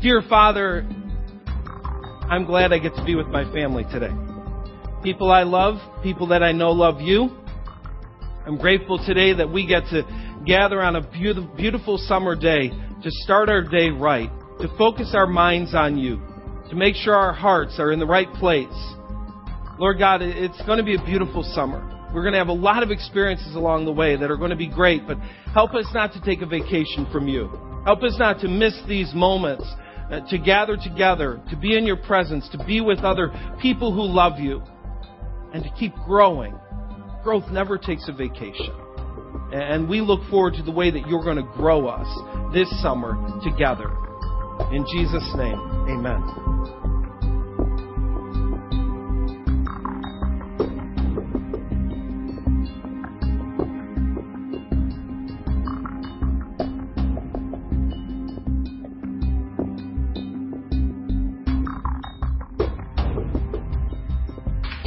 Dear Father, I'm glad I get to be with my family today. People I love, people that I know love you. I'm grateful today that we get to gather on a beautiful summer day to start our day right, to focus our minds on you, to make sure our hearts are in the right place. Lord God, it's going to be a beautiful summer. We're going to have a lot of experiences along the way that are going to be great, but help us not to take a vacation from you. Help us not to miss these moments, uh, to gather together, to be in your presence, to be with other people who love you, and to keep growing. Growth never takes a vacation. And we look forward to the way that you're going to grow us this summer together. In Jesus' name, amen.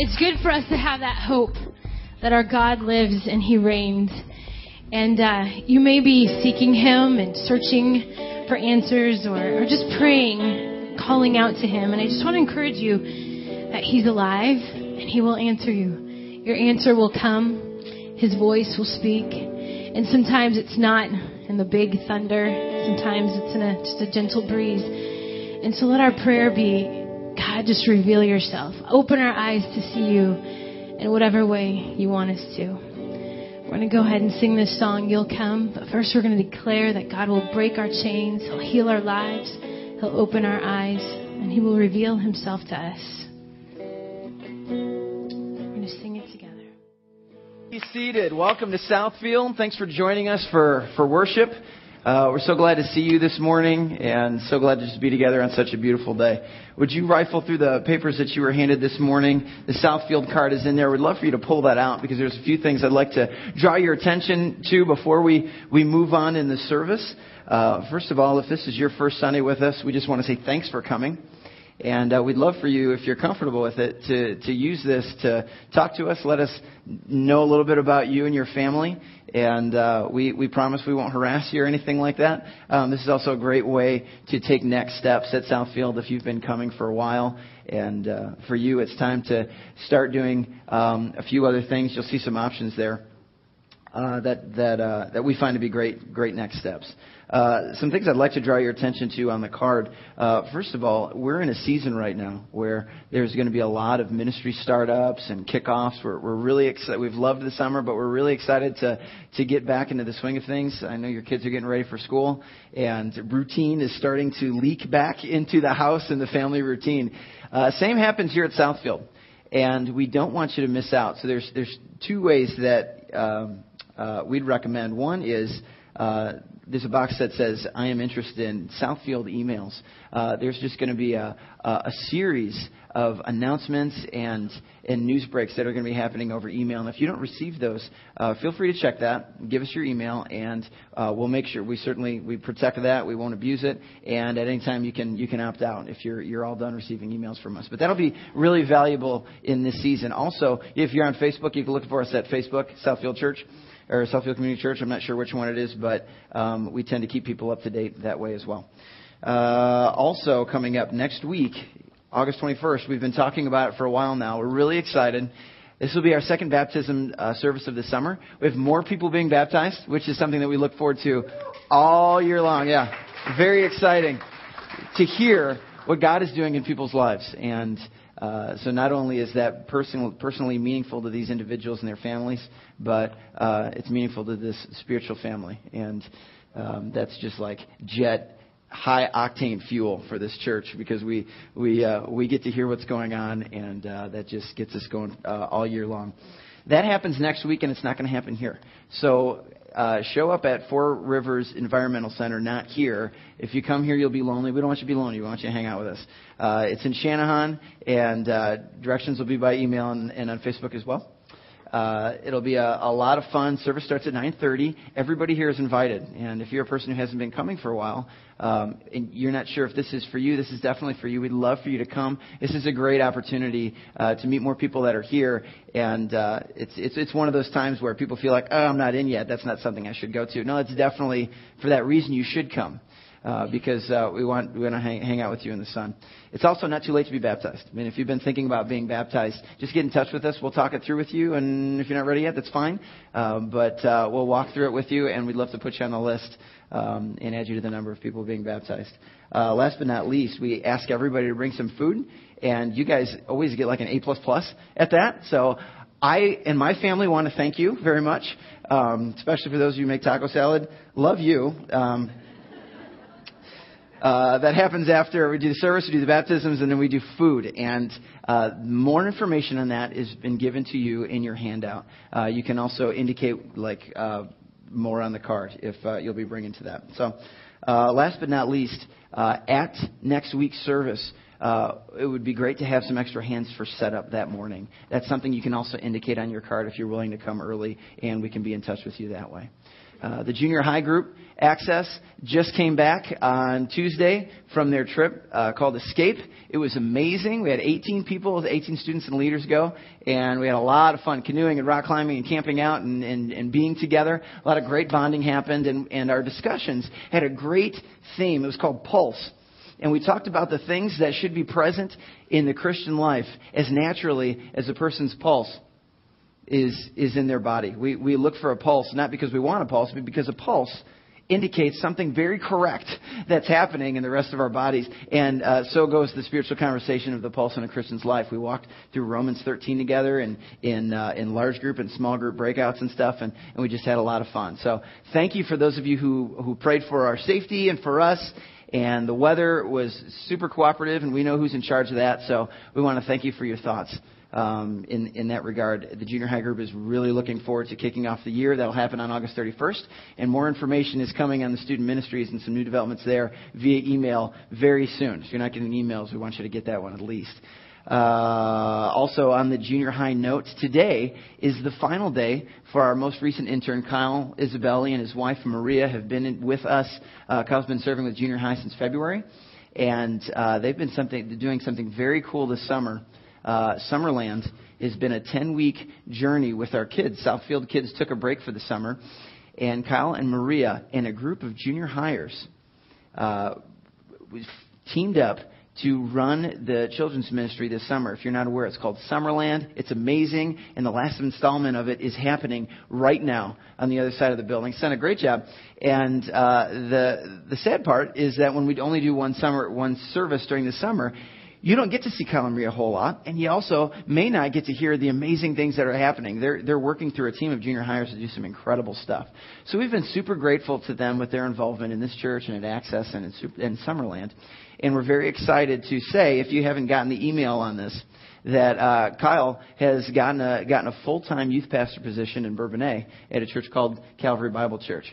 It's good for us to have that hope that our God lives and He reigns. And uh, you may be seeking Him and searching for answers or, or just praying, calling out to Him. And I just want to encourage you that He's alive and He will answer you. Your answer will come, His voice will speak. And sometimes it's not in the big thunder, sometimes it's in a, just a gentle breeze. And so let our prayer be God, just reveal yourself. Open our eyes to see you in whatever way you want us to. We're going to go ahead and sing this song, You'll Come. But first, we're going to declare that God will break our chains, He'll heal our lives, He'll open our eyes, and He will reveal Himself to us. We're going to sing it together. Be seated. Welcome to Southfield. Thanks for joining us for, for worship. Uh, we're so glad to see you this morning and so glad to just be together on such a beautiful day. Would you rifle through the papers that you were handed this morning? The Southfield card is in there. We'd love for you to pull that out because there's a few things I'd like to draw your attention to before we, we move on in the service. Uh, first of all, if this is your first Sunday with us, we just want to say thanks for coming. And uh, we'd love for you, if you're comfortable with it, to, to use this to talk to us, let us know a little bit about you and your family. And uh, we, we promise we won't harass you or anything like that. Um, this is also a great way to take next steps at Southfield if you've been coming for a while. And uh, for you, it's time to start doing um, a few other things. You'll see some options there uh, that that uh, that we find to be great great next steps. Uh, some things I'd like to draw your attention to on the card. Uh, first of all, we're in a season right now where there's going to be a lot of ministry startups and kickoffs. We're, we're really excited. We've loved the summer, but we're really excited to to get back into the swing of things. I know your kids are getting ready for school, and routine is starting to leak back into the house and the family routine. Uh, same happens here at Southfield, and we don't want you to miss out. So there's there's two ways that um, uh, we'd recommend. One is uh, there's a box that says I am interested in Southfield emails. Uh, there's just going to be a, a, series of announcements and and news breaks that are going to be happening over email. And if you don't receive those, uh, feel free to check that. Give us your email, and uh, we'll make sure we certainly we protect that. We won't abuse it. And at any time you can you can opt out if you're you're all done receiving emails from us. But that'll be really valuable in this season. Also, if you're on Facebook, you can look for us at Facebook Southfield Church or Southfield Community Church. I'm not sure which one it is, but um, we tend to keep people up to date that way as well. Uh, also, coming up next week, August 21st, we've been talking about it for a while now. We're really excited. This will be our second baptism uh, service of the summer. We have more people being baptized, which is something that we look forward to all year long. Yeah, very exciting to hear what God is doing in people's lives. And uh, so not only is that personal, personally meaningful to these individuals and their families, but uh, it's meaningful to this spiritual family. And um, that's just like jet high octane fuel for this church because we we uh, we get to hear what's going on and uh, that just gets us going uh, all year long. That happens next week and it's not going to happen here. So uh, show up at Four Rivers Environmental Center, not here. If you come here, you'll be lonely. We don't want you to be lonely. We want you to hang out with us. Uh, it's in Channahon, and uh, directions will be by email and, and on Facebook as well. Uh, it'll be a, a lot of fun. Service starts at 9:30. Everybody here is invited, and if you're a person who hasn't been coming for a while, um, and you're not sure if this is for you, this is definitely for you. We'd love for you to come. This is a great opportunity uh, to meet more people that are here, and uh, it's it's it's one of those times where people feel like, oh, I'm not in yet. That's not something I should go to. No, it's definitely for that reason you should come. Uh, because uh, we want we want to hang, hang out with you in the sun. It's also not too late to be baptized. I mean, if you've been thinking about being baptized, just get in touch with us. We'll talk it through with you, and if you're not ready yet, that's fine. Uh, but uh, we'll walk through it with you, and we'd love to put you on the list um, and add you to the number of people being baptized. Uh, last but not least, we ask everybody to bring some food, and you guys always get like an A plus plus at that. So I and my family want to thank you very much, um, especially for those of you who make taco salad. Love you. Um, uh, that happens after we do the service, we do the baptisms, and then we do food. And uh, more information on that has been given to you in your handout. Uh, you can also indicate like uh, more on the card if uh, you'll be bringing to that. So, uh, last but not least, uh, at next week's service, uh, it would be great to have some extra hands for setup that morning. That's something you can also indicate on your card if you're willing to come early, and we can be in touch with you that way. Uh, the junior high group access just came back on Tuesday from their trip uh, called Escape. It was amazing. We had 18 people, 18 students and leaders go, and we had a lot of fun canoeing and rock climbing and camping out and, and, and being together. A lot of great bonding happened, and, and our discussions had a great theme. It was called Pulse. And we talked about the things that should be present in the Christian life as naturally as a person's pulse is, is in their body. We, we look for a pulse, not because we want a pulse, but because a pulse indicates something very correct that's happening in the rest of our bodies. And uh, so goes the spiritual conversation of the pulse in a Christian's life. We walked through Romans 13 together and in, uh, in large group and small group breakouts and stuff, and, and we just had a lot of fun. So thank you for those of you who, who prayed for our safety and for us. And the weather was super cooperative, and we know who's in charge of that. So we want to thank you for your thoughts um, in, in that regard. The junior high group is really looking forward to kicking off the year. That'll happen on August 31st. And more information is coming on the student ministries and some new developments there via email very soon. If you're not getting emails, we want you to get that one at least. Uh, also on the junior high note, today is the final day for our most recent intern, Kyle Isabelli, and his wife Maria have been with us. Uh, Kyle's been serving with junior high since February, and uh, they've been something doing something very cool this summer uh, Summerland has been a 10 week journey with our kids. Southfield kids took a break for the summer, and Kyle and Maria and a group of junior hires uh, teamed up to run the children's ministry this summer. If you're not aware, it's called Summerland. It's amazing, and the last installment of it is happening right now on the other side of the building. It's done a great job. And uh, the the sad part is that when we'd only do one summer one service during the summer, you don't get to see Kyle and Maria a whole lot, and you also may not get to hear the amazing things that are happening. They're, they're working through a team of junior hires to do some incredible stuff. So we've been super grateful to them with their involvement in this church and at Access and in, in Summerland. And we're very excited to say, if you haven't gotten the email on this, that uh, Kyle has gotten a, gotten a full-time youth pastor position in Bourbonnais at a church called Calvary Bible Church.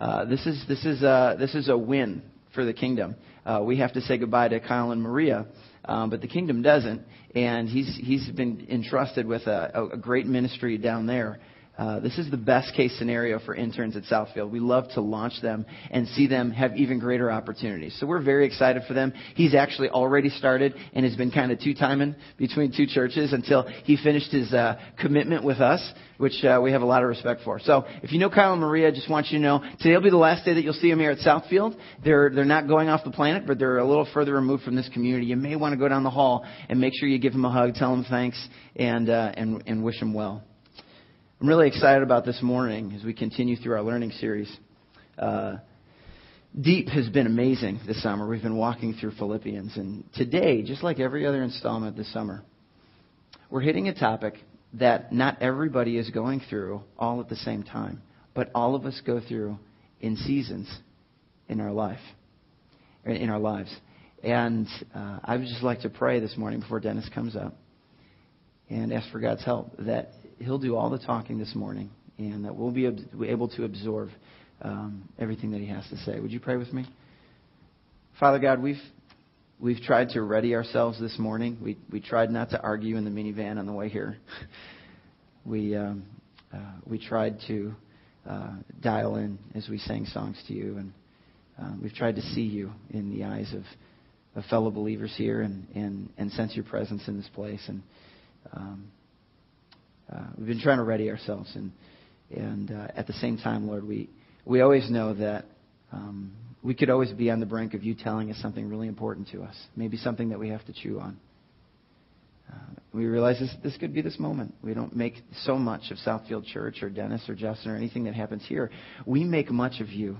Uh, this is this is a, this is a win for the kingdom. Uh, we have to say goodbye to Kyle and Maria um, but the kingdom doesn't. And he's he's been entrusted with a, a great ministry down there. Uh, this is the best case scenario for interns at Southfield. We love to launch them and see them have even greater opportunities. So we're very excited for them. He's actually already started and has been kind of two timing between two churches until he finished his uh, commitment with us, which uh, we have a lot of respect for. So if you know Kyle and Maria, I just want you to know today will be the last day that you'll see them here at Southfield. They're they're not going off the planet, but they're a little further removed from this community. You may want to go down the hall and make sure you give them a hug, tell them thanks, and uh, and and wish them well. I'm really excited about this morning as we continue through our learning series. Uh, Deep has been amazing this summer. We've been walking through Philippians. And today, just like every other installment this summer, we're hitting a topic that not everybody is going through all at the same time, but all of us go through in seasons in our life, in our lives. And uh, I would just like to pray this morning before Dennis comes up and ask for God's help that he'll do all the talking this morning, and that we'll be able to absorb um, everything that he has to say. Would you pray with me? Father God, we've we've tried to ready ourselves this morning. We we tried not to argue in the minivan on the way here. we um, uh, we tried to uh, dial in as we sang songs to you, and um, we've tried to see you in the eyes of, of fellow believers here, and, and and sense your presence in this place, and um, uh, we've been trying to ready ourselves, and and uh, at the same time, Lord, we we always know that um, we could always be on the brink of you telling us something really important to us, maybe something that we have to chew on. Uh, we realize this, this could be this moment. We don't make so much of Southfield Church or Dennis or Justin or anything that happens here. We make much of you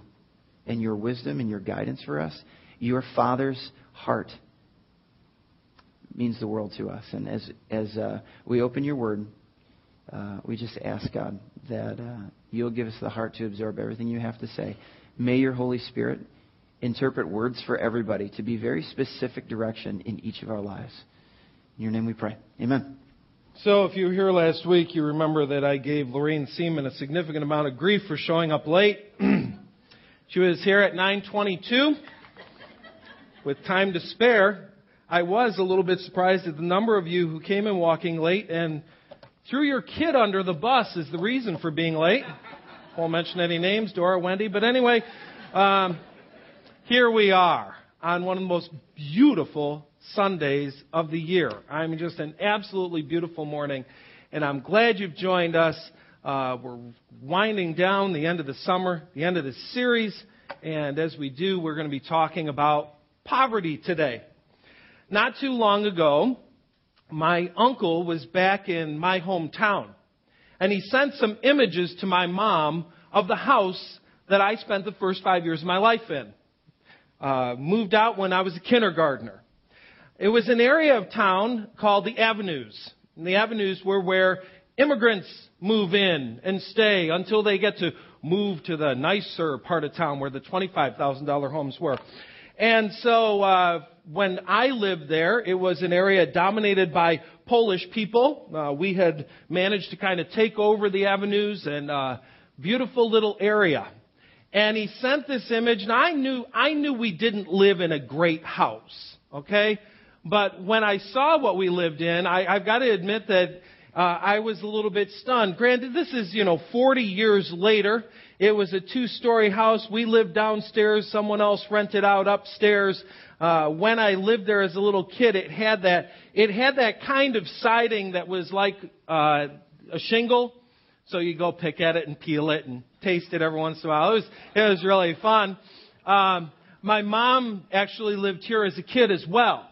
and your wisdom and your guidance for us. Your Father's heart means the world to us. And as, as uh, we open your word, uh, we just ask God that uh, you'll give us the heart to absorb everything you have to say. May your Holy Spirit interpret words for everybody to be very specific direction in each of our lives. In your name we pray. Amen. So, if you were here last week, you remember that I gave Lorraine Seaman a significant amount of grief for showing up late. she was here at 9:22 with time to spare. I was a little bit surprised at the number of you who came in walking late and threw your kid under the bus is the reason for being late. Won't mention any names, Dora, Wendy, but anyway, um, here we are on one of the most beautiful Sundays of the year. I mean, just an absolutely beautiful morning, and I'm glad you've joined us. Uh, we're winding down the end of the summer, the end of the series, and as we do, we're going to be talking about poverty today. Not too long ago, my uncle was back in my hometown, and he sent some images to my mom of the house that I spent the first five years of my life in. Uh, moved out when I was a kindergartner. It was an area of town called the Avenues. And the Avenues were where immigrants move in and stay until they get to move to the nicer part of town where the $25,000 homes were. And so uh, when I lived there, it was an area dominated by Polish people. Uh, we had managed to kind of take over the avenues and uh, beautiful little area. And he sent this image, and I knew I knew we didn't live in a great house. Okay, but when I saw what we lived in, I, I've got to admit that uh, I was a little bit stunned. Granted, this is, you know, 40 years later. It was a two-story house. We lived downstairs. Someone else rented out upstairs. Uh, when I lived there as a little kid, it had that, it had that kind of siding that was like, uh, a shingle. So you go pick at it and peel it and taste it every once in a while. It was, it was really fun. Um, my mom actually lived here as a kid as well.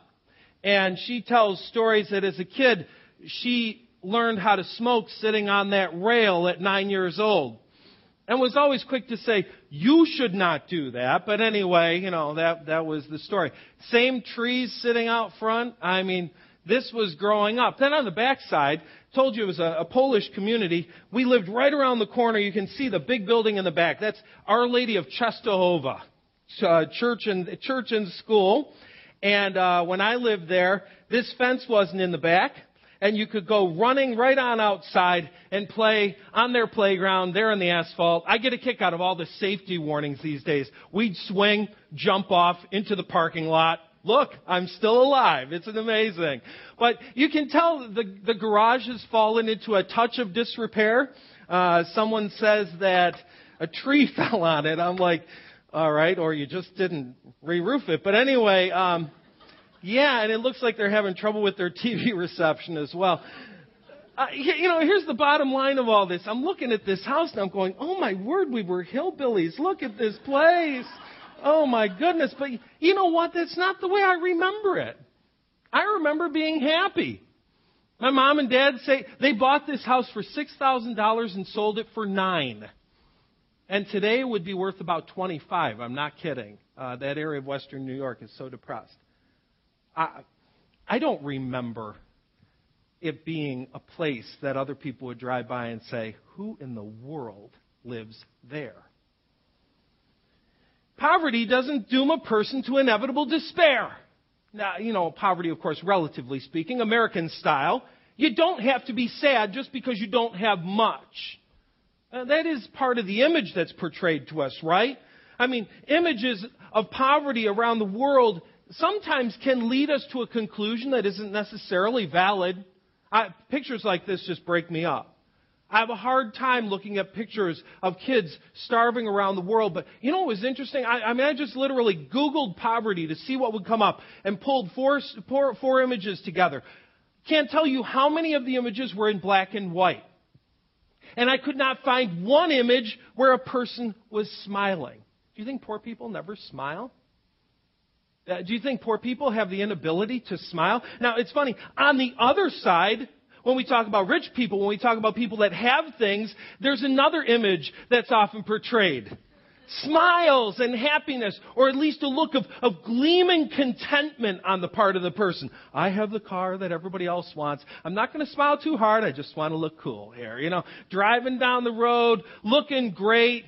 And she tells stories that as a kid, she learned how to smoke sitting on that rail at nine years old. And was always quick to say, you should not do that. But anyway, you know, that, that was the story. Same trees sitting out front. I mean, this was growing up. Then on the backside, told you it was a, a, Polish community. We lived right around the corner. You can see the big building in the back. That's Our Lady of Czestochowa, uh, church and church and school. And uh, when I lived there, this fence wasn't in the back, and you could go running right on outside and play on their playground there on the asphalt. I get a kick out of all the safety warnings these days. We'd swing, jump off into the parking lot. Look, I'm still alive. It's amazing. But you can tell the, the garage has fallen into a touch of disrepair. Uh, someone says that a tree fell on it. I'm like, all right, or you just didn't re-roof it. But anyway, um, yeah, and it looks like they're having trouble with their TV reception as well. Uh, you know, here's the bottom line of all this. I'm looking at this house and I'm going, oh my word, we were hillbillies. Look at this place. Oh my goodness. But you know what? That's not the way I remember it. I remember being happy. My mom and dad say they bought this house for $6,000 and sold it for nine. And today it would be worth about 25. I'm not kidding. Uh, that area of western New York is so depressed. I, I don't remember it being a place that other people would drive by and say, Who in the world lives there? Poverty doesn't doom a person to inevitable despair. Now, you know, poverty, of course, relatively speaking, American style. You don't have to be sad just because you don't have much. Uh, that is part of the image that's portrayed to us, right? I mean, images of poverty around the world sometimes can lead us to a conclusion that isn't necessarily valid. I, pictures like this just break me up. I have a hard time looking at pictures of kids starving around the world. But you know what was interesting? I, I mean, I just literally Googled poverty to see what would come up and pulled four, four, four images together. Can't tell you how many of the images were in black and white. And I could not find one image where a person was smiling. Do you think poor people never smile? Uh, do you think poor people have the inability to smile? Now, it's funny. On the other side, when we talk about rich people, when we talk about people that have things, there's another image that's often portrayed. Smiles and happiness, or at least a look of, of gleaming contentment on the part of the person. I have the car that everybody else wants. I'm not going to smile too hard. I just want to look cool here. You know, driving down the road, looking great.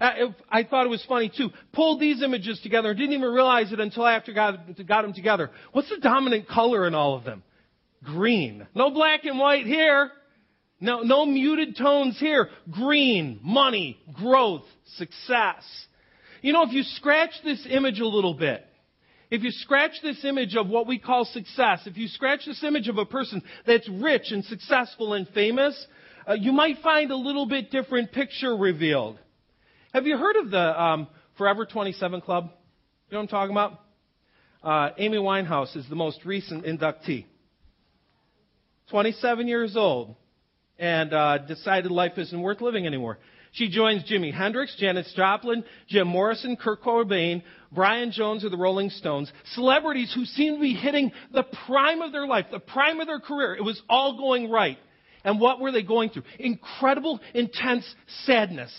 Uh, I thought it was funny too. Pulled these images together and didn't even realize it until after got, got them together. What's the dominant color in all of them? Green. No black and white here. No, no muted tones here. Green, money, growth, success. You know, if you scratch this image a little bit, if you scratch this image of what we call success, if you scratch this image of a person that's rich and successful and famous, uh, you might find a little bit different picture revealed. Have you heard of the um, Forever 27 Club? You know what I'm talking about? Uh, Amy Winehouse is the most recent inductee. 27 years old and uh, decided life isn't worth living anymore. She joins Jimi Hendrix, Janis Joplin, Jim Morrison, Kurt Cobain, Brian Jones of the Rolling Stones, celebrities who seem to be hitting the prime of their life, the prime of their career. It was all going right. And what were they going through? Incredible, intense sadness.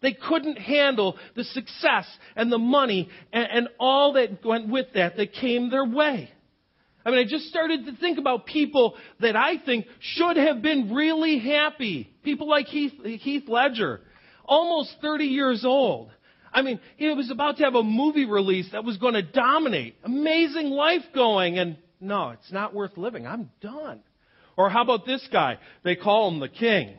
They couldn't handle the success and the money and, and all that went with that that came their way. I mean, I just started to think about people that I think should have been really happy. People like Heath, Heath Ledger, almost 30 years old. I mean, he was about to have a movie release that was going to dominate. Amazing life going, and no, it's not worth living. I'm done. Or how about this guy? They call him the king.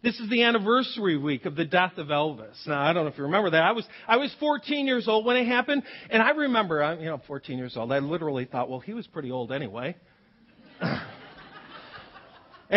This is the anniversary week of the death of Elvis. Now, I don't know if you remember that. I was, I was 14 years old when it happened, and I remember, I'm, you know, 14 years old. I literally thought, well, he was pretty old anyway. and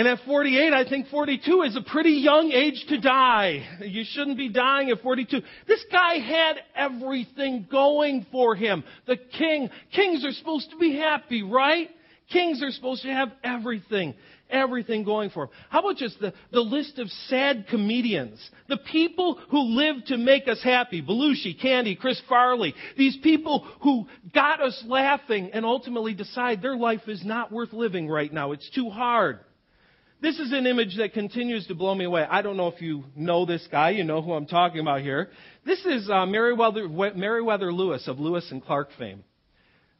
at 48, I think 42 is a pretty young age to die. You shouldn't be dying at 42. This guy had everything going for him. The king. Kings are supposed to be happy, right? Kings are supposed to have everything everything going for them. How about just the, the list of sad comedians? The people who live to make us happy. Belushi, Candy, Chris Farley. These people who got us laughing and ultimately decide their life is not worth living right now. It's too hard. This is an image that continues to blow me away. I don't know if you know this guy. You know who I'm talking about here. This is uh, Meriwether, Meriwether Lewis of Lewis and Clark fame.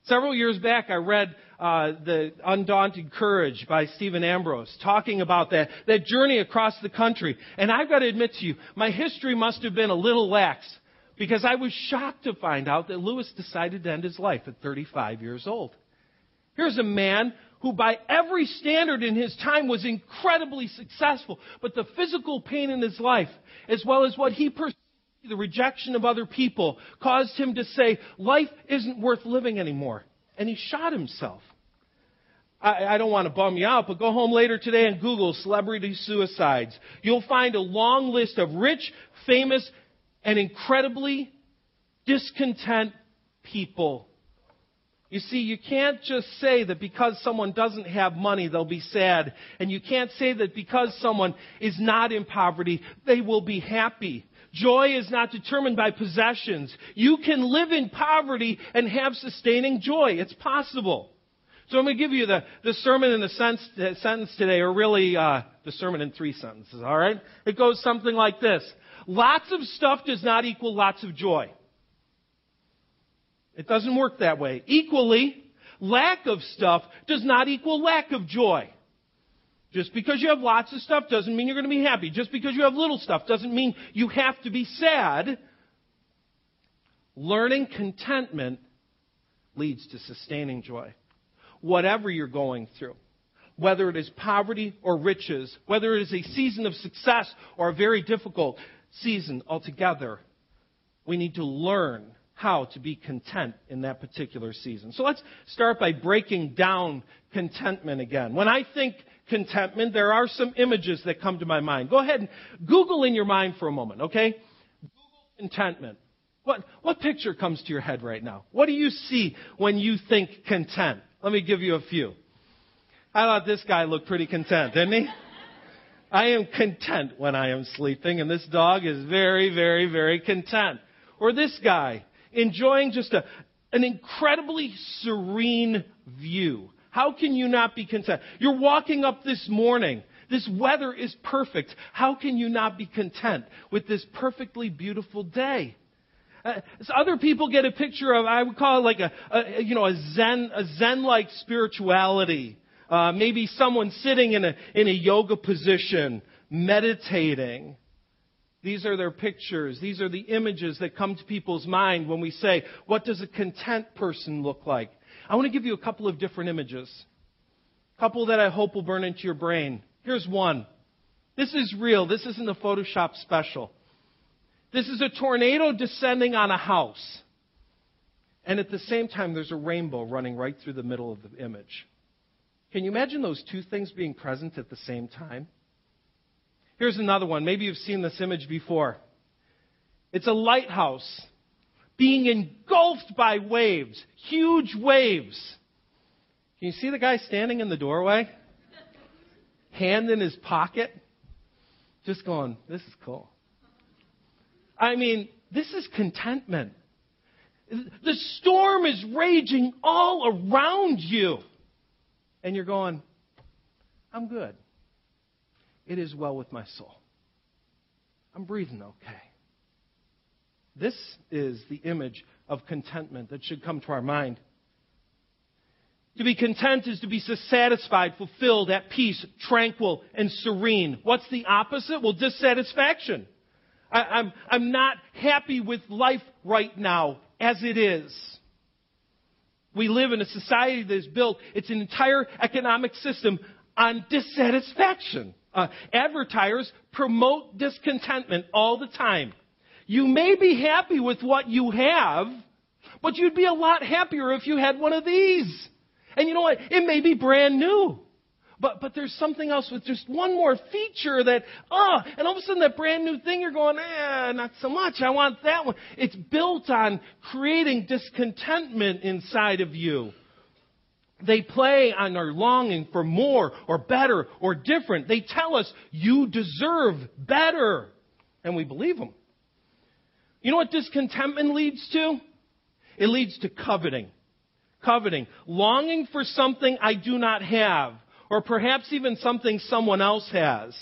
Several years back, I read uh, The Undaunted Courage by Stephen Ambrose, talking about that, that journey across the country. And I've got to admit to you, my history must have been a little lax because I was shocked to find out that Lewis decided to end his life at 35 years old. Here's a man who, by every standard in his time, was incredibly successful, but the physical pain in his life, as well as what he perceived the rejection of other people caused him to say, life isn't worth living anymore. And he shot himself. I, I, don't want to bum you out, but go home later today and Google celebrity suicides. You'll find a long list of rich, famous, and incredibly discontent people. You see, you can't just say that because someone doesn't have money, they'll be sad. And you can't say that because someone is not in poverty, they will be happy. Joy is not determined by possessions. You can live in poverty and have sustaining joy. It's possible. So I'm going to give you the, the sermon in a sense, sentence today, or really uh, the sermon in three sentences, all right? It goes something like this. Lots of stuff does not equal lots of joy. It doesn't work that way. Equally, lack of stuff does not equal lack of joy. Just because you have lots of stuff doesn't mean you're going to be happy. Just because you have little stuff doesn't mean you have to be sad. Learning contentment leads to sustaining joy. Whatever you're going through, whether it is poverty or riches, whether it is a season of success or a very difficult season altogether, we need to learn how to be content in that particular season. So let's start by breaking down contentment again. When I think contentment, there are some images that come to my mind. Go ahead and Google in your mind for a moment, okay? Google contentment. What, what picture comes to your head right now? What do you see when you think content? Let me give you a few. I thought this guy looked pretty content, didn't he? I am content when I am sleeping, and this dog is very, very, very content. or this guy enjoying just a, an incredibly serene view. How can you not be content? You're walking up this morning. This weather is perfect. How can you not be content with this perfectly beautiful day? Uh, so other people get a picture of, I would call it like a, a you know, a Zen, a Zen-like spirituality. Uh, maybe someone sitting in a, in a yoga position, meditating. These are their pictures. These are the images that come to people's mind when we say, what does a content person look like? I want to give you a couple of different images. A couple that I hope will burn into your brain. Here's one. This is real. This isn't a Photoshop special. This is a tornado descending on a house. And at the same time, there's a rainbow running right through the middle of the image. Can you imagine those two things being present at the same time? Here's another one. Maybe you've seen this image before. It's a lighthouse being engulfed by waves, huge waves. Can you see the guy standing in the doorway? Hand in his pocket? Just going, this is cool. I mean, this is contentment. The storm is raging all around you. And you're going, I'm good. It is well with my soul. I'm breathing okay. This is the image of contentment that should come to our mind. To be content is to be satisfied, fulfilled, at peace, tranquil, and serene. What's the opposite? Well, dissatisfaction. I, I'm, I'm not happy with life right now as it is. We live in a society that is built, its an entire economic system on dissatisfaction. Uh, advertisers promote discontentment all the time. You may be happy with what you have, but you'd be a lot happier if you had one of these. And you know what? It may be brand new. But, but there's something else with just one more feature that, ah, oh, and all of a sudden that brand new thing you're going, eh, not so much. I want that one. It's built on creating discontentment inside of you. They play on our longing for more or better or different. They tell us you deserve better. And we believe them. You know what discontentment leads to? It leads to coveting. Coveting. Longing for something I do not have or perhaps even something someone else has.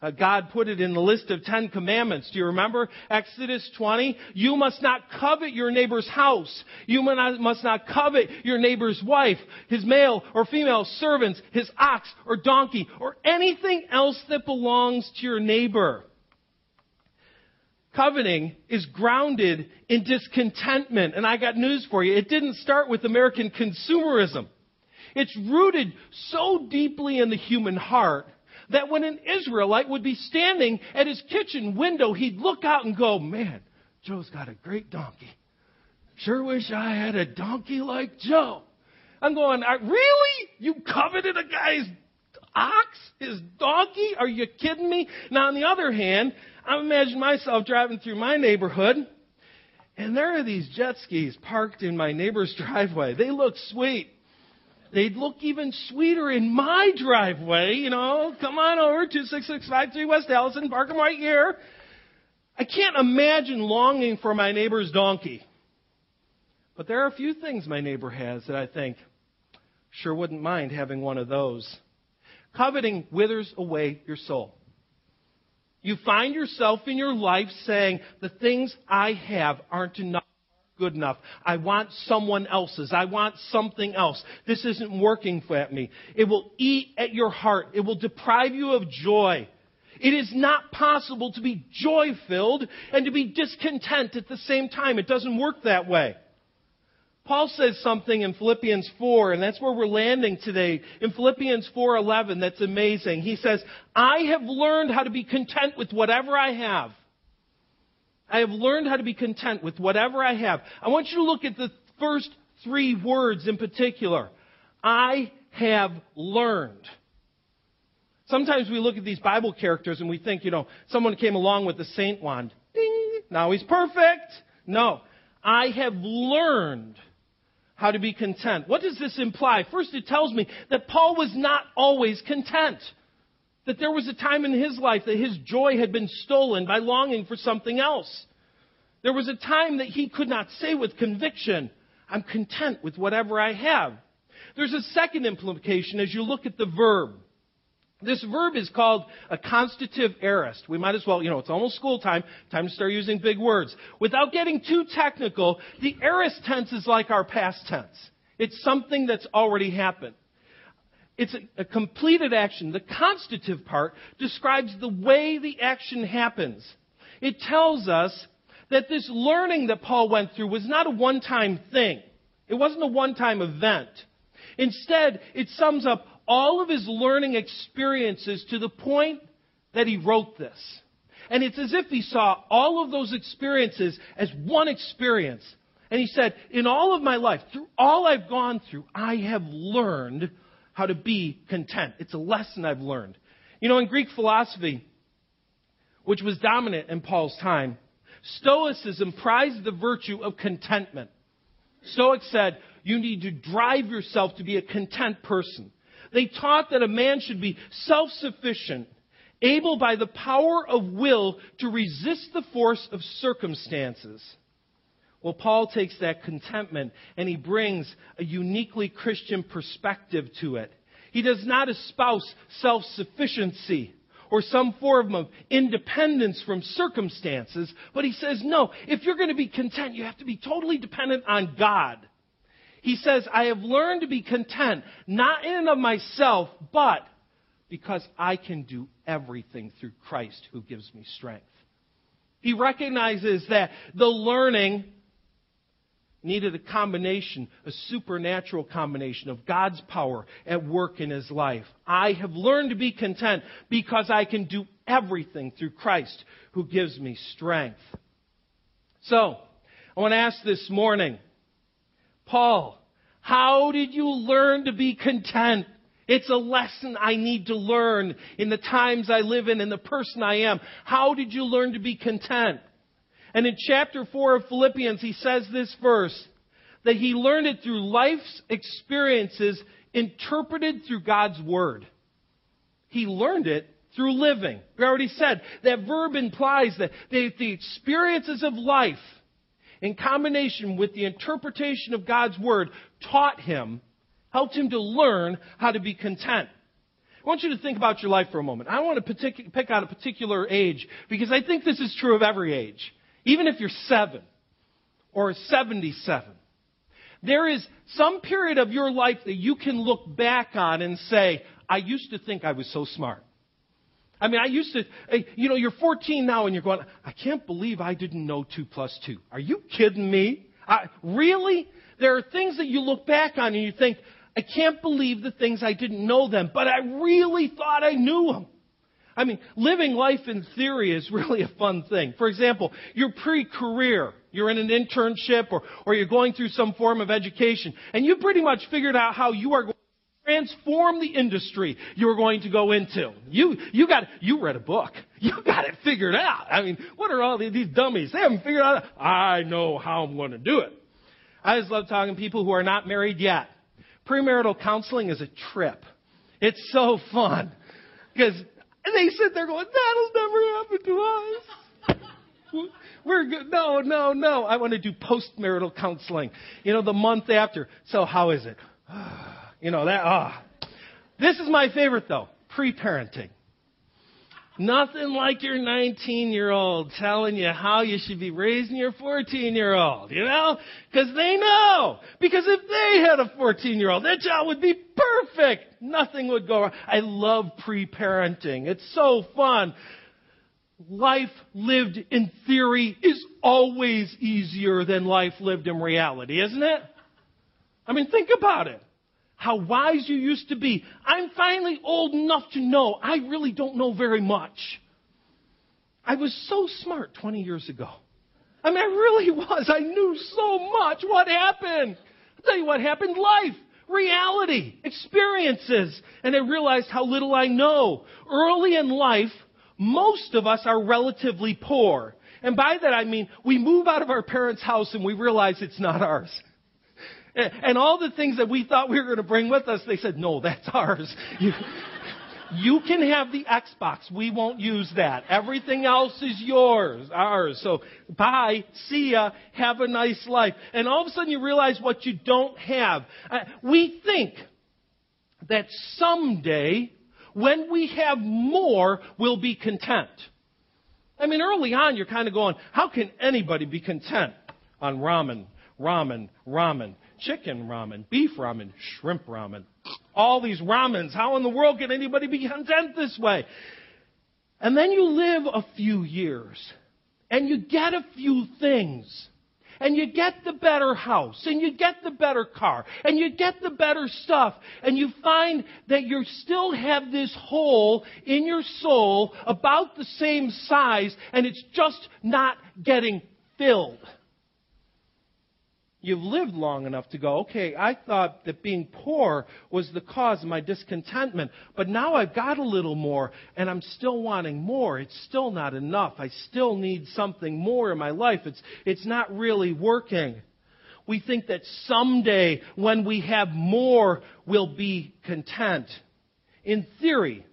Uh, God put it in the list of Ten Commandments. Do you remember Exodus 20? You must not covet your neighbor's house. You must not covet your neighbor's wife, his male or female servants, his ox or donkey, or anything else that belongs to your neighbor. Coveting is grounded in discontentment. And I got news for you. It didn't start with American consumerism. It's rooted so deeply in the human heart that when an Israelite would be standing at his kitchen window, he'd look out and go, Man, Joe's got a great donkey. Sure wish I had a donkey like Joe. I'm going, Really? You coveted a guy's ox? His donkey? Are you kidding me? Now, on the other hand, I imagine myself driving through my neighborhood, and there are these jet skis parked in my neighbor's driveway. They look sweet. They'd look even sweeter in my driveway. You know, come on over, 26653 West Allison, park them right here. I can't imagine longing for my neighbor's donkey. But there are a few things my neighbor has that I think sure wouldn't mind having one of those. Coveting withers away your soul. You find yourself in your life saying, the things I have aren't enough good enough. I want someone else's. I want something else. This isn't working for me. It will eat at your heart. It will deprive you of joy. It is not possible to be joy filled and to be discontent at the same time. It doesn't work that way. Paul says something in Philippians 4, and that's where we're landing today. In Philippians 4:11, that's amazing. He says, "I have learned how to be content with whatever I have." I have learned how to be content with whatever I have. I want you to look at the first three words in particular. I have learned. Sometimes we look at these Bible characters and we think, you know, someone came along with the saint wand. Ding! Now he's perfect. No. I have learned how to be content. What does this imply? First, it tells me that Paul was not always content. That there was a time in his life that his joy had been stolen by longing for something else. There was a time that he could not say with conviction, I'm content with whatever I have. There's a second implication as you look at the verb. This verb is called a constitutive aorist. We might as well, you know, it's almost school time, time to start using big words. Without getting too technical, the aorist tense is like our past tense. It's something that's already happened. It's a, a completed action. The constitutive part describes the way the action happens. It tells us that this learning that Paul went through was not a one-time thing. It wasn't a one-time event. Instead, it sums up all of his learning experiences to the point that he wrote this. And it's as if he saw all of those experiences as one experience. And he said, in all of my life, through all I've gone through, I have learned how to be content. It's a lesson I've learned. You know, in Greek philosophy, which was dominant in Paul's time, Stoicism prized the virtue of contentment. Stoics said, you need to drive yourself to be a content person. They taught that a man should be self-sufficient, able by the power of will to resist the force of circumstances. Well, Paul takes that contentment and he brings a uniquely Christian perspective to it. He does not espouse self-sufficiency or some form of independence from circumstances, but he says, no, if you're going to be content, you have to be totally dependent on God. He says, I have learned to be content, not in and of myself, but because I can do everything through Christ who gives me strength. He recognizes that the learning needed a combination, a supernatural combination of God's power at work in his life. I have learned to be content because I can do everything through Christ who gives me strength. So, I want to ask this morning, Paul, how did you learn to be content? It's a lesson I need to learn in the times I live in and the person I am. How did you learn to be content? And in chapter 4 of Philippians, he says this verse that he learned it through life's experiences interpreted through God's Word. He learned it through living. We already said that verb implies that the experiences of life in combination with the interpretation of God's Word, taught him, helped him to learn how to be content. I want you to think about your life for a moment. I want to partic- pick out a particular age because I think this is true of every age. Even if you're seven or 77, there is some period of your life that you can look back on and say, I used to think I was so smart. I mean, I used to, you know, you're 14 now and you're going, I can't believe I didn't know 2 plus 2. Are you kidding me? I, really? There are things that you look back on and you think, I can't believe the things I didn't know them, but I really thought I knew them. I mean, living life in theory is really a fun thing. For example, you're pre-career. You're in an internship or, or you're going through some form of education and you pretty much figured out how you are transform the industry you're going to go into. You, you got, you read a book. You got it figured out. I mean, what are all these, dummies? They haven't figured out. I know how I'm going to do it. I just love talking to people who are not married yet. Premarital counseling is a trip. It's so fun. Because they sit there going, that'll never happen to us. We're good. No, no, no. I want to do postmarital counseling. You know, the month after. So how is it? You know, that, ah. This is my favorite though. Pre-parenting. Nothing like your 19 year old telling you how you should be raising your 14 year old, you know? Cause they know. Because if they had a 14 year old, their child would be perfect. Nothing would go wrong. I love pre-parenting. It's so fun. Life lived in theory is always easier than life lived in reality, isn't it? I mean, think about it how wise you used to be. I'm finally old enough to know I really don't know very much. I was so smart 20 years ago. I mean, I really was. I knew so much. What happened? I'll tell you what happened. Life, reality, experiences. And I realized how little I know. Early in life, most of us are relatively poor. And by that I mean we move out of our parents' house and we realize it's not ours. And all the things that we thought we were going to bring with us, they said, no, that's ours. You, You can have the Xbox. We won't use that. Everything else is yours, ours. So bye, see ya, have a nice life. And all of a sudden you realize what you don't have. Uh, we think that someday, when we have more, we'll be content. I mean, early on, you're kind of going, how can anybody be content on ramen, ramen, ramen, chicken ramen, beef ramen, shrimp ramen? All these ramens. How in the world can anybody be content this way? And then you live a few years and you get a few things and you get the better house, and you get the better car, and you get the better stuff, and you find that you still have this hole in your soul about the same size, and it's just not getting filled. You've lived long enough to go, okay, I thought that being poor was the cause of my discontentment, but now I've got a little more and I'm still wanting more. It's still not enough. I still need something more in my life. It's, it's not really working. We think that someday when we have more, we'll be content. In theory,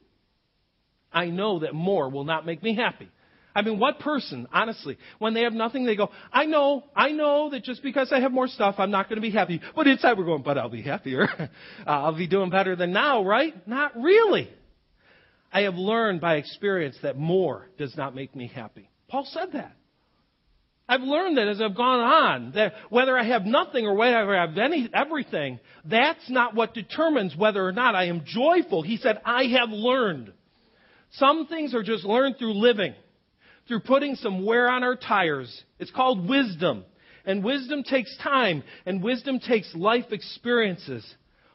I know that more will not make me happy. I mean, what person, honestly, when they have nothing, they go, I know, I know that just because I have more stuff, I'm not going to be happy. But inside we're going, but I'll be happier. uh, I'll be doing better than now, right? Not really. I have learned by experience that more does not make me happy. Paul said that. I've learned that as I've gone on, that whether I have nothing or whether I have any, everything, that's not what determines whether or not I am joyful. He said, I have learned. Some things are just learned through living through putting some wear on our tires. It's called wisdom. And wisdom takes time, and wisdom takes life experiences.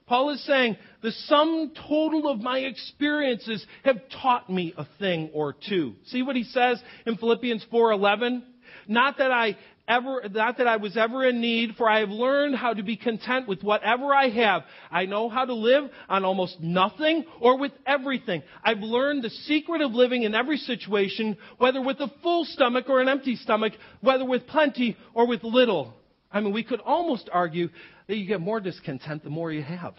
Paul is saying, the sum total of my experiences have taught me a thing or two. See what he says in Philippians 4:11? Not that I ever, not that I was ever in need, for I have learned how to be content with whatever I have. I know how to live on almost nothing or with everything. I've learned the secret of living in every situation, whether with a full stomach or an empty stomach, whether with plenty or with little. I mean, we could almost argue that you get more discontent the more you have.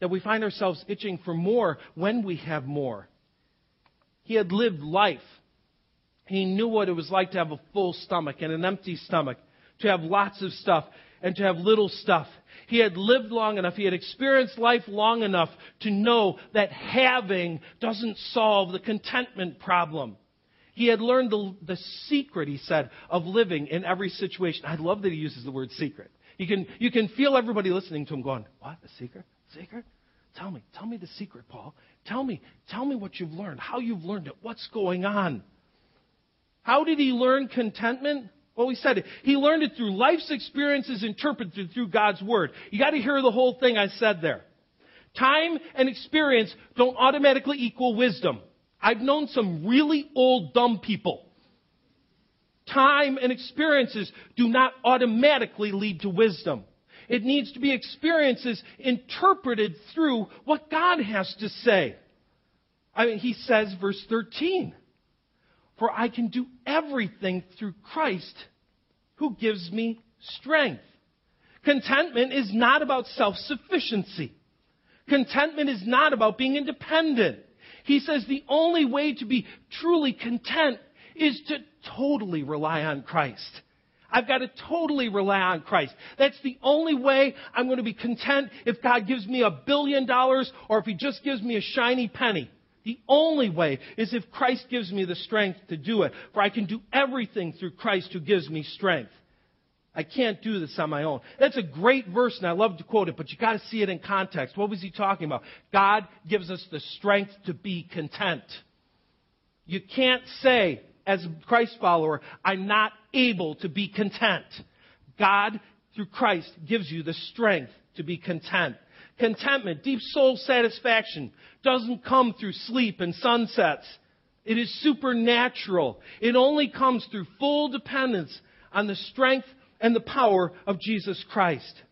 That we find ourselves itching for more when we have more. He had lived life he knew what it was like to have a full stomach and an empty stomach, to have lots of stuff and to have little stuff. He had lived long enough, he had experienced life long enough to know that having doesn't solve the contentment problem. He had learned the, the secret, he said, of living in every situation. I love that he uses the word secret. You can, you can feel everybody listening to him going, What? The secret? Secret? Tell me. Tell me the secret, Paul. Tell me. Tell me what you've learned, how you've learned it, what's going on. How did he learn contentment? Well, we said it. He learned it through life's experiences interpreted through God's Word. You got to hear the whole thing I said there. Time and experience don't automatically equal wisdom. I've known some really old dumb people. Time and experiences do not automatically lead to wisdom. It needs to be experiences interpreted through what God has to say. I mean, he says, verse 13, for I can do everything through Christ who gives me strength. Contentment is not about self sufficiency. Contentment is not about being independent. He says the only way to be truly content is to totally rely on Christ. I've got to totally rely on Christ. That's the only way I'm going to be content if God gives me a billion dollars or if He just gives me a shiny penny. The only way is if Christ gives me the strength to do it. For I can do everything through Christ who gives me strength. I can't do this on my own. That's a great verse, and I love to quote it, but you got to see it in context. What was he talking about? God gives us the strength to be content. You can't say, as a Christ follower, I'm not able to be content. God, through Christ, gives you the strength to be content. Contentment, deep soul satisfaction doesn't come through sleep and sunsets. It is supernatural. It only comes through full dependence on the strength and the power of Jesus Christ.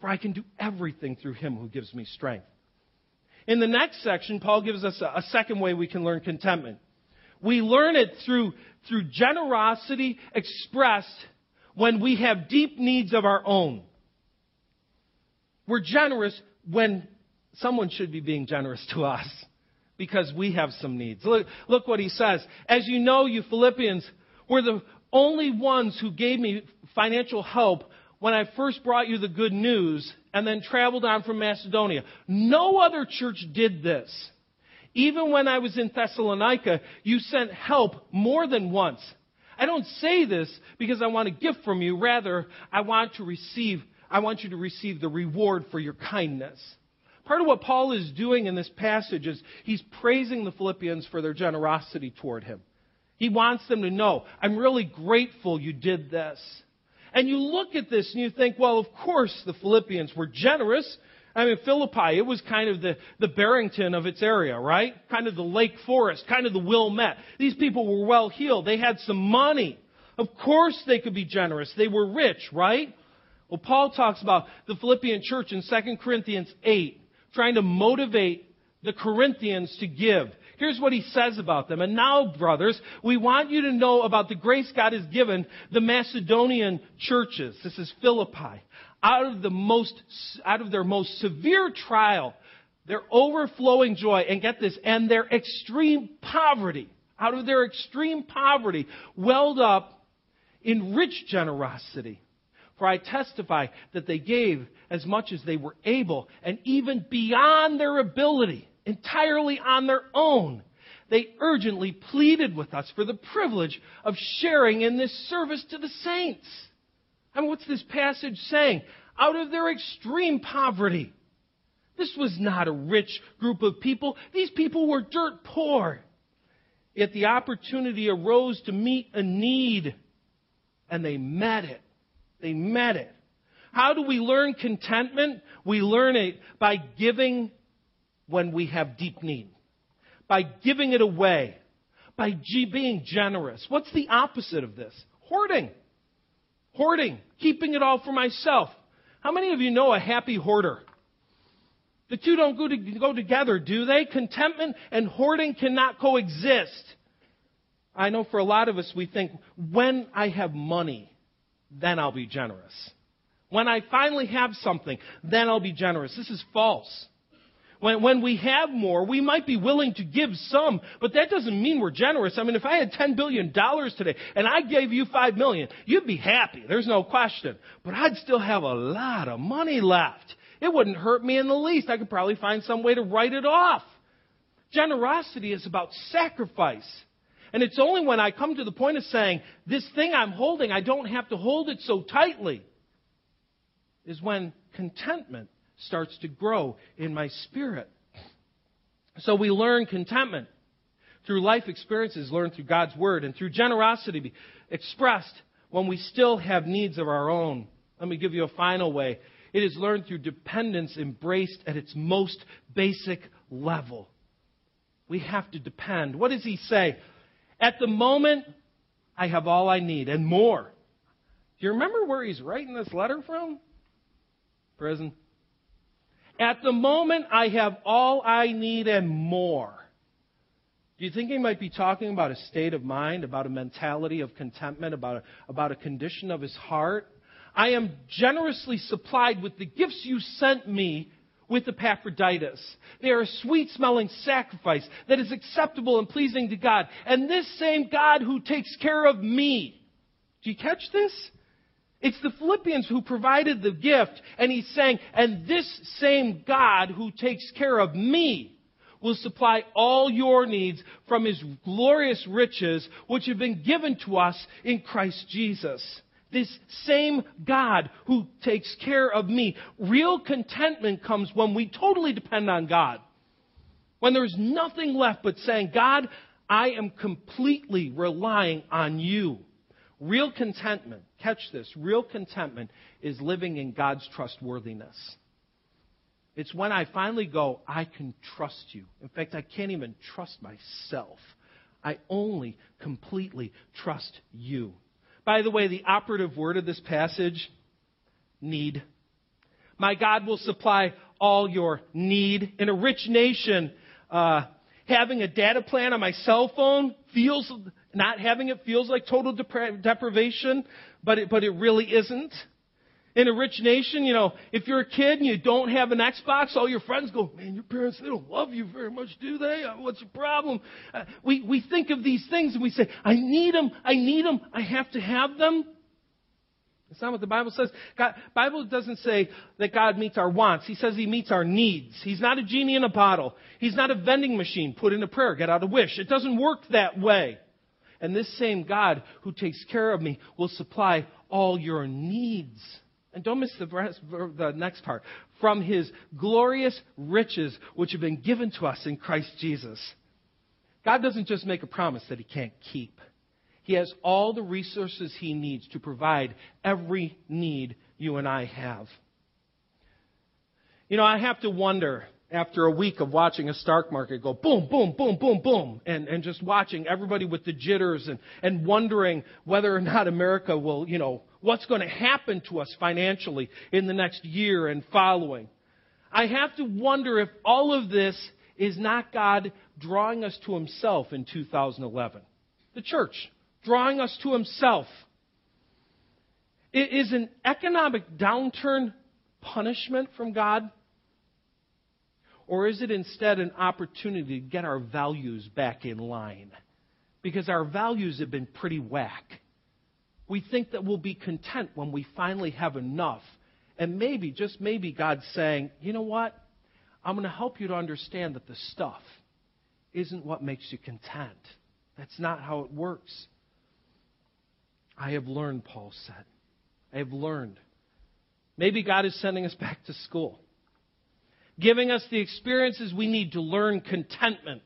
For I can do everything through him who gives me strength. In the next section, Paul gives us a, a second way we can learn contentment. We learn it through, through generosity expressed when we have deep needs of our own. We're generous when someone should be being generous to us because we have some needs. Look, look what he says. As you know, you Philippians were the only ones who gave me financial help when I first brought you the good news and then traveled on from Macedonia. No other church did this. Even when I was in Thessalonica, you sent help more than once. I don't say this because I want a gift from you. Rather, I want to receive, I want you to receive the reward for your kindness. Part of what Paul is doing in this passage is he's praising the Philippians for their generosity toward him. He wants them to know, I'm really grateful you did this. And you look at this and you think, well, of course the Philippians were generous. I mean, Philippi, it was kind of the, the Barrington of its area, right? Kind of the Lake Forest, kind of the Wilmette. These people were well heeled. They had some money. Of course they could be generous. They were rich, right? Well, Paul talks about the Philippian church in 2 Corinthians 8, trying to motivate the Corinthians to give. Here's what he says about them. And now, brothers, we want you to know about the grace God has given the Macedonian churches. This is Philippi. Out of the most, out of their most severe trial, their overflowing joy, and get this, and their extreme poverty, out of their extreme poverty, welled up in rich generosity. For I testify that they gave as much as they were able, and even beyond their ability entirely on their own. They urgently pleaded with us for the privilege of sharing in this service to the saints. Mean, what's this passage saying? Out of their extreme poverty. This was not a rich group of people. These people were dirt poor. Yet the opportunity arose to meet a need, and they met it. They met it. How do we learn contentment? We learn it by giving when we have deep need, by giving it away, by being generous. What's the opposite of this? Hoarding. Hoarding, keeping it all for myself. How many of you know a happy hoarder? The two don't go, to, go together, do they? Contentment and hoarding cannot coexist. I know for a lot of us, we think, when I have money, then I'll be generous. When I finally have something, then I'll be generous. This is false. When, when we have more, we might be willing to give some, but that doesn't mean we're generous. I mean, if I had $10 billion today and I gave you 5 million, you'd be happy. There's no question. But I'd still have a lot of money left. It wouldn't hurt me in the least. I could probably find some way to write it off. Generosity is about sacrifice. And it's only when I come to the point of saying, this thing I'm holding, I don't have to hold it so tightly, is when contentment starts to grow in my spirit. So we learn contentment through life experiences learned through God's Word and through generosity expressed when we still have needs of our own. Let me give you a final way. It is learned through dependence embraced at its most basic level. We have to depend. What does he say? At the moment, I have all I need and more. Do you remember where he's writing this letter from? Prison. At the moment, I have all I need and more. Do you think he might be talking about a state of mind, about a mentality of contentment, about a, about a condition of his heart? I am generously supplied with the gifts you sent me with Epaphroditus. They are a sweet smelling sacrifice that is acceptable and pleasing to God. And this same God who takes care of me. Do you catch this? It's the Philippians who provided the gift, and he's saying, and this same God who takes care of me will supply all your needs from his glorious riches, which have been given to us in Christ Jesus. This same God who takes care of me. Real contentment comes when we totally depend on God. When there's nothing left but saying, God, I am completely relying on you. Real contentment, catch this, real contentment is living in God's trustworthiness. It's when I finally go, I can trust you. In fact, I can't even trust myself. I only completely trust you. By the way, the operative word of this passage, need. My God will supply all your need. In a rich nation, uh, having a data plan on my cell phone feels not having it feels like total depra- deprivation, but it, but it really isn't. In a rich nation, you know, if you're a kid and you don't have an Xbox, all your friends go, man, your parents, they don't love you very much, do they? Uh, what's your problem? Uh, we, we think of these things and we say, I need them, I need them, I have to have them. That's not what the Bible says. God, Bible doesn't say that God meets our wants. He says He meets our needs. He's not a genie in a bottle. He's not a vending machine. Put in a prayer, get out a wish. It doesn't work that way. And this same God who takes care of me will supply all your needs. And don't miss the, rest, the next part. From his glorious riches, which have been given to us in Christ Jesus. God doesn't just make a promise that he can't keep. He has all the resources he needs to provide every need you and I have. You know, I have to wonder after a week of watching a stock market go boom, boom, boom, boom, boom, and, and just watching everybody with the jitters and, and wondering whether or not America will, you know, what's going to happen to us financially in the next year and following. I have to wonder if all of this is not God drawing us to Himself in 2011. The church, drawing us to Himself. Is an economic downturn punishment from God? Or is it instead an opportunity to get our values back in line? Because our values have been pretty whack. We think that we'll be content when we finally have enough. And maybe, just maybe, God's saying, you know what? I'm going to help you to understand that the stuff isn't what makes you content. That's not how it works. I have learned, Paul said. I have learned. Maybe God is sending us back to school giving us the experiences we need to learn contentment,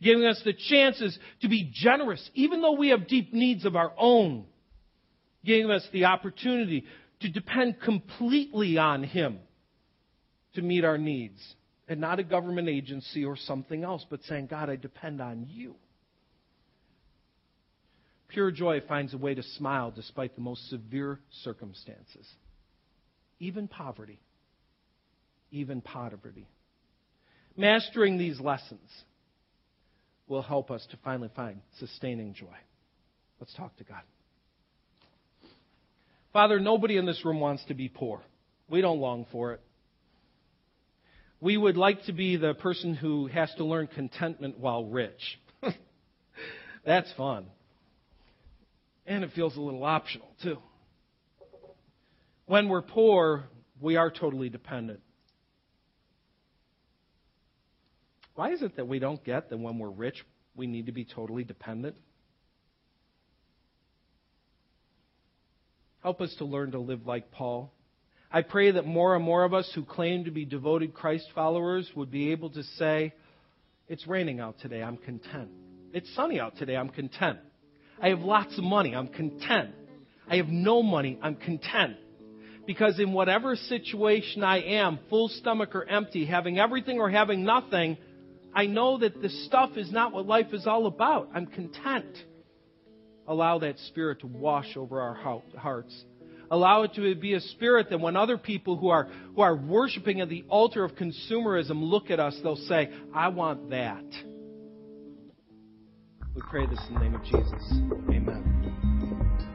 giving us the chances to be generous, even though we have deep needs of our own, giving us the opportunity to depend completely on Him to meet our needs. And not a government agency or something else, but saying, God, I depend on you. Pure joy finds a way to smile despite the most severe circumstances, even poverty even poverty. Mastering these lessons will help us to finally find sustaining joy. Let's talk to God. Father, nobody in this room wants to be poor. We don't long for it. We would like to be the person who has to learn contentment while rich. That's fun. And it feels a little optional, too. When we're poor, we are totally dependent. Why is it that we don't get that when we're rich, we need to be totally dependent? Help us to learn to live like Paul. I pray that more and more of us who claim to be devoted Christ followers would be able to say, It's raining out today, I'm content. It's sunny out today, I'm content. I have lots of money, I'm content. I have no money, I'm content. Because in whatever situation I am, full stomach or empty, having everything or having nothing, I know that this stuff is not what life is all about. I'm content. Allow that spirit to wash over our hearts. Allow it to be a spirit that when other people who are, who are worshiping at the altar of consumerism look at us, they'll say, I want that. We pray this in the name of Jesus. Amen.